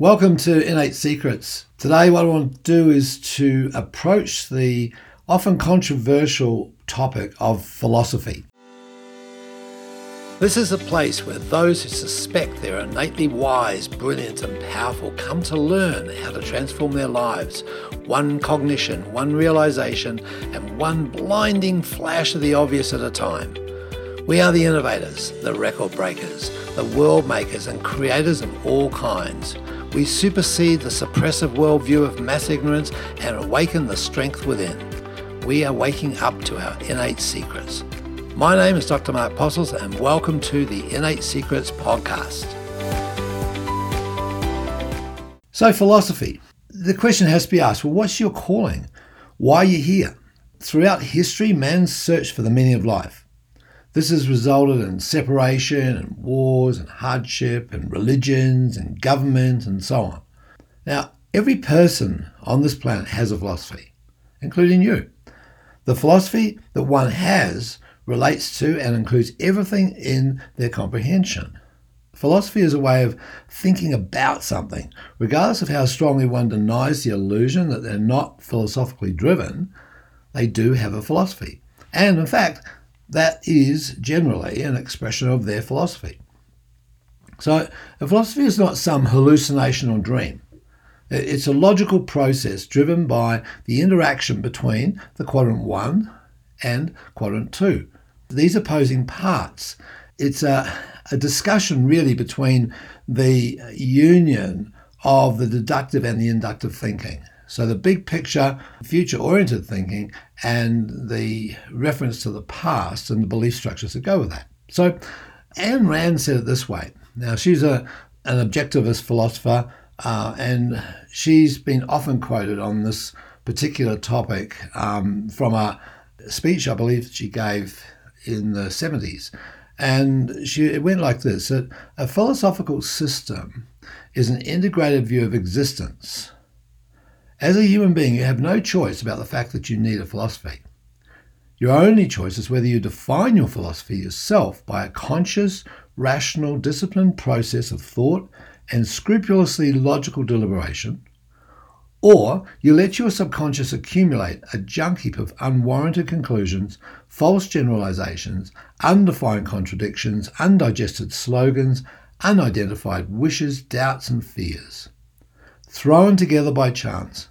Welcome to Innate Secrets. Today, what I want to do is to approach the often controversial topic of philosophy. This is a place where those who suspect they're innately wise, brilliant, and powerful come to learn how to transform their lives, one cognition, one realization, and one blinding flash of the obvious at a time. We are the innovators, the record breakers, the world makers, and creators of all kinds. We supersede the suppressive worldview of mass ignorance and awaken the strength within. We are waking up to our innate secrets. My name is Dr. Mark Postles, and welcome to the Innate Secrets podcast. So, philosophy. The question has to be asked well, what's your calling? Why are you here? Throughout history, man's search for the meaning of life. This has resulted in separation and wars and hardship and religions and government and so on. Now, every person on this planet has a philosophy, including you. The philosophy that one has relates to and includes everything in their comprehension. Philosophy is a way of thinking about something, regardless of how strongly one denies the illusion that they're not philosophically driven, they do have a philosophy. And in fact, that is generally an expression of their philosophy. So, a philosophy is not some hallucination or dream. It's a logical process driven by the interaction between the quadrant 1 and quadrant 2. These opposing parts. It's a, a discussion really between the union of the deductive and the inductive thinking. So the big picture, future oriented thinking, and the reference to the past and the belief structures that go with that. So Anne Rand said it this way. Now, she's a, an objectivist philosopher, uh, and she's been often quoted on this particular topic um, from a speech I believe she gave in the 70s. And she, it went like this that a philosophical system is an integrated view of existence as a human being, you have no choice about the fact that you need a philosophy. Your only choice is whether you define your philosophy yourself by a conscious, rational, disciplined process of thought and scrupulously logical deliberation, or you let your subconscious accumulate a junk heap of unwarranted conclusions, false generalizations, undefined contradictions, undigested slogans, unidentified wishes, doubts, and fears thrown together by chance,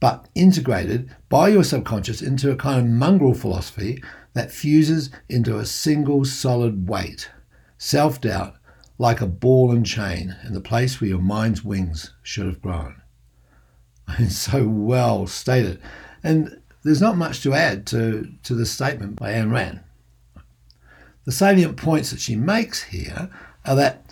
but integrated by your subconscious into a kind of mongrel philosophy that fuses into a single solid weight, self doubt, like a ball and chain in the place where your mind's wings should have grown. It's so well stated. And there's not much to add to, to this statement by Anne Rand. The salient points that she makes here are that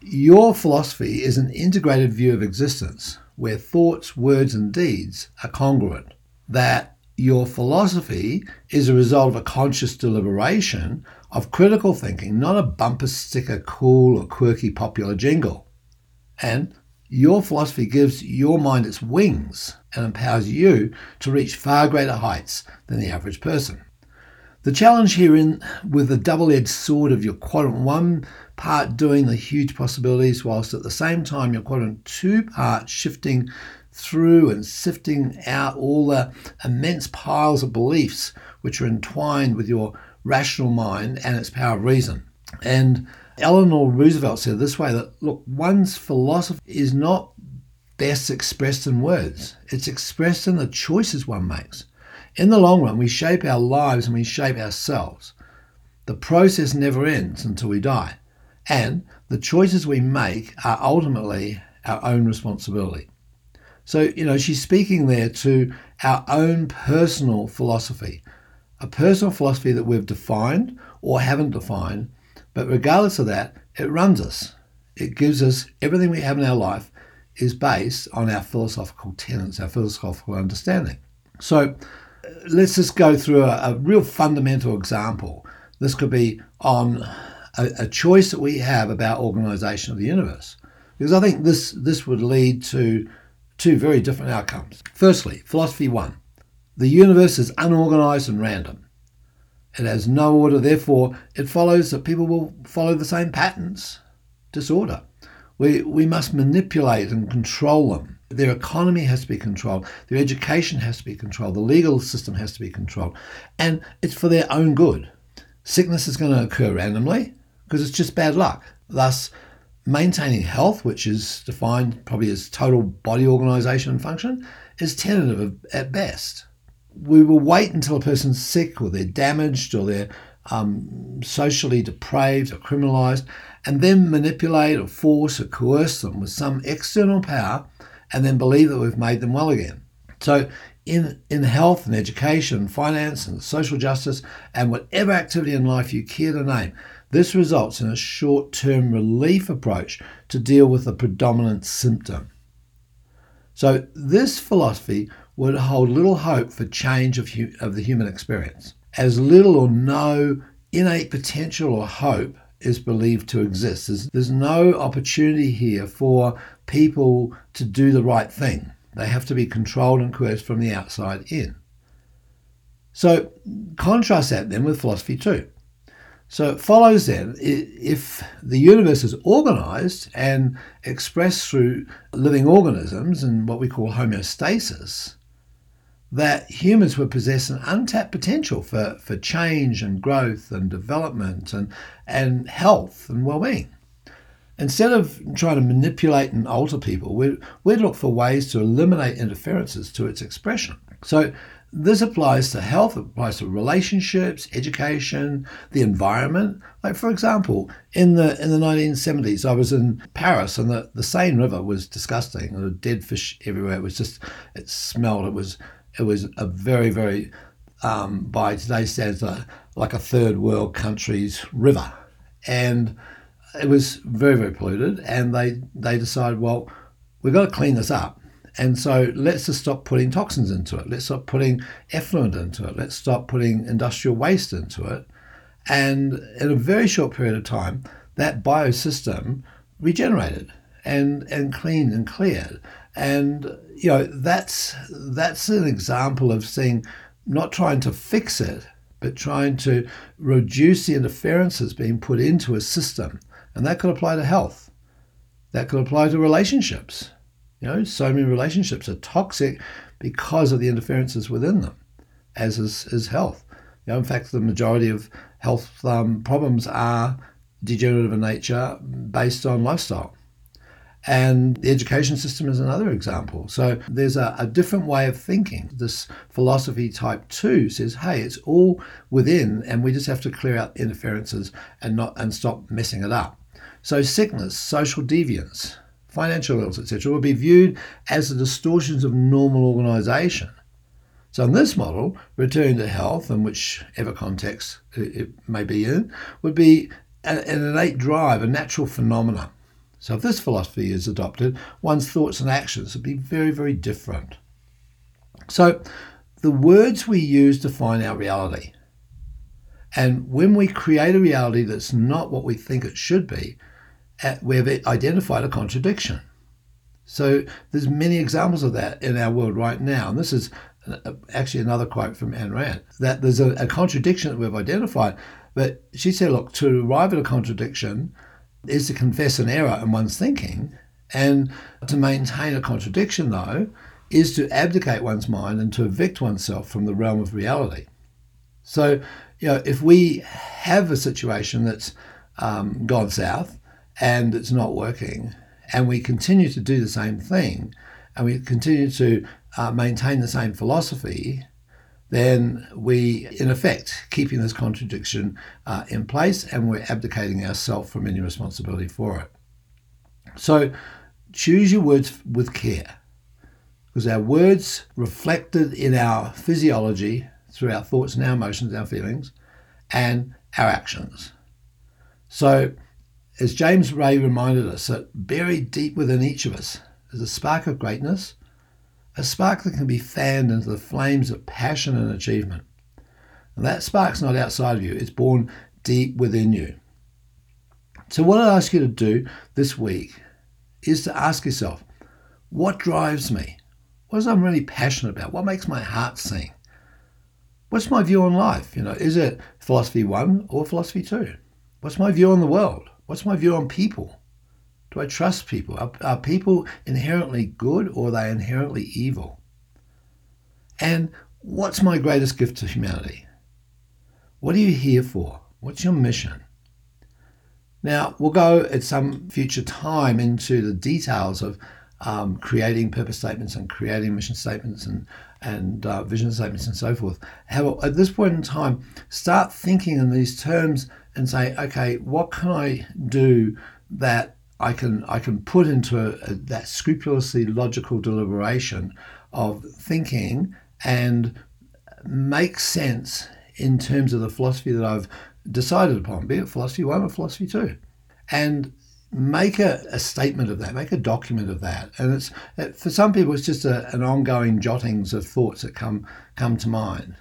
your philosophy is an integrated view of existence where thoughts, words, and deeds are congruent. That your philosophy is a result of a conscious deliberation of critical thinking, not a bumper sticker, cool, or quirky popular jingle. And your philosophy gives your mind its wings and empowers you to reach far greater heights than the average person. The challenge herein with the double edged sword of your quadrant one part doing the huge possibilities, whilst at the same time your quadrant two part shifting through and sifting out all the immense piles of beliefs which are entwined with your rational mind and its power of reason. And Eleanor Roosevelt said this way that look, one's philosophy is not best expressed in words, it's expressed in the choices one makes. In the long run, we shape our lives and we shape ourselves. The process never ends until we die. And the choices we make are ultimately our own responsibility. So, you know, she's speaking there to our own personal philosophy, a personal philosophy that we've defined or haven't defined, but regardless of that, it runs us. It gives us everything we have in our life is based on our philosophical tenets, our philosophical understanding. So, let's just go through a, a real fundamental example. This could be on a, a, choice that we have about organization of the universe. Because I think this, this would lead to two very different outcomes. Firstly, philosophy one the universe is unorganized and random. It has no order, therefore, it follows that people will follow the same patterns. Disorder. We, we must manipulate and control them. Their economy has to be controlled. Their education has to be controlled. The legal system has to be controlled. And it's for their own good. Sickness is going to occur randomly because it's just bad luck. Thus, maintaining health, which is defined probably as total body organization and function, is tentative at best. We will wait until a person's sick or they're damaged or they're um, socially depraved or criminalized and then manipulate or force or coerce them with some external power and then believe that we've made them well again. So, in, in health and education, finance and social justice, and whatever activity in life you care to name, this results in a short term relief approach to deal with the predominant symptom. So, this philosophy would hold little hope for change of, hu- of the human experience, as little or no innate potential or hope is believed to exist. There's, there's no opportunity here for people to do the right thing. They have to be controlled and coerced from the outside in. So contrast that then with philosophy two. So it follows then if the universe is organized and expressed through living organisms and what we call homeostasis, that humans would possess an untapped potential for, for change and growth and development and, and health and well being. Instead of trying to manipulate and alter people, we'd, we'd look for ways to eliminate interferences to its expression. So this applies to health, it applies to relationships, education, the environment. Like for example, in the in the 1970s, I was in Paris and the, the Seine River was disgusting. There were dead fish everywhere. It was just it smelled. It was it was a very very um, by today's standards like a third world country's river, and it was very very polluted. And they they decided, well, we've got to clean this up and so let's just stop putting toxins into it. Let's stop putting effluent into it. Let's stop putting industrial waste into it. And in a very short period of time, that biosystem regenerated and, and cleaned and cleared. And you know that's that's an example of seeing not trying to fix it, but trying to reduce the interferences being put into a system. And that could apply to health. That could apply to relationships. You know, so many relationships are toxic because of the interferences within them, as is, is health. You know, in fact, the majority of health um, problems are degenerative in nature based on lifestyle. And the education system is another example. So there's a, a, different way of thinking. This philosophy type two says, hey, it's all within, and we just have to clear out interferences and not and stop messing it up. So sickness, social deviance, financial ills, etc., will be viewed as the distortions of normal organisation. So, in this model, return to health, in whichever context it may be in, would be an innate drive, a natural phenomenon. So, if this philosophy is adopted, one's thoughts and actions would be very, very different. So, the words we use define our reality. And when we create a reality that's not what we think it should be, we've identified a contradiction. So there's many examples of that in our world right now. And this is uh, actually another quote from Anne Rand, that there's a, a contradiction that we've identified. But she said, look, to arrive at a contradiction is to confess an error in one's thinking. And to maintain a contradiction, though, is to abdicate one's mind and to evict oneself from the realm of reality. So, you know, if we have a situation that's um, gone south, and it's not working, and we continue to do the same thing, and we continue to uh, maintain the same philosophy, then we, in effect, keeping this contradiction uh, in place, and we're abdicating ourselves from any responsibility for it. So, choose your words with care, because our words reflected in our physiology through our thoughts and our emotions, our feelings, and our actions. So, as James Ray reminded us, that buried deep within each of us is a spark of greatness, a spark that can be fanned into the flames of passion and achievement. And that spark's not outside of you, it's born deep within you. So, what I ask you to do this week is to ask yourself, what drives me? What is I'm really passionate about? What makes my heart sing? What's my view on life? You know, is it philosophy one or philosophy two? What's my view on the world? What's my view on people? Do I trust people? Are, are people inherently good or are they inherently evil? And what's my greatest gift to humanity? What are you here for? What's your mission? Now, we'll go at some future time into the details of um, creating purpose statements and creating mission statements and, and uh, vision statements and so forth. However, at this point in time, start thinking in these terms and say, okay, what can I do that I can I can put into a, a, that scrupulously logical deliberation of thinking and make sense in terms of the philosophy that I've decided upon, be it philosophy one or philosophy two, and make a, a statement of that, make a document of that. And it's it, for some people, it's just a, an ongoing jottings of thoughts that come come to mind.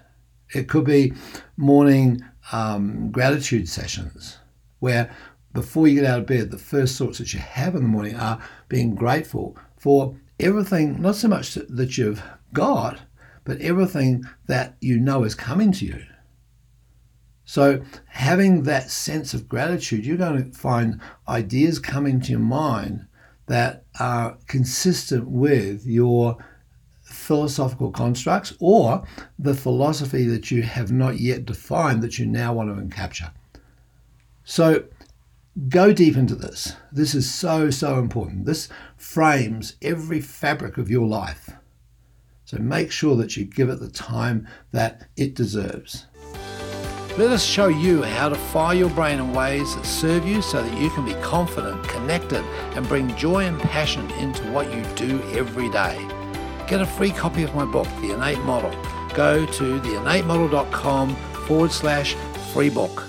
It could be morning um, gratitude sessions where before you get out of bed, the first thoughts that you have in the morning are being grateful for everything, not so much that you've got, but everything that you know is coming to you. So, having that sense of gratitude, you're going to find ideas coming to your mind that are consistent with your philosophical constructs or the philosophy that you have not yet defined that you now want to capture. So, go deep into this. This is so, so important. This frames every fabric of your life. So, make sure that you give it the time that it deserves. Let us show you how to fire your brain in ways that serve you so that you can be confident, connected, and bring joy and passion into what you do every day. Get a free copy of my book, The Innate Model. Go to theinnatemodel.com forward slash free book.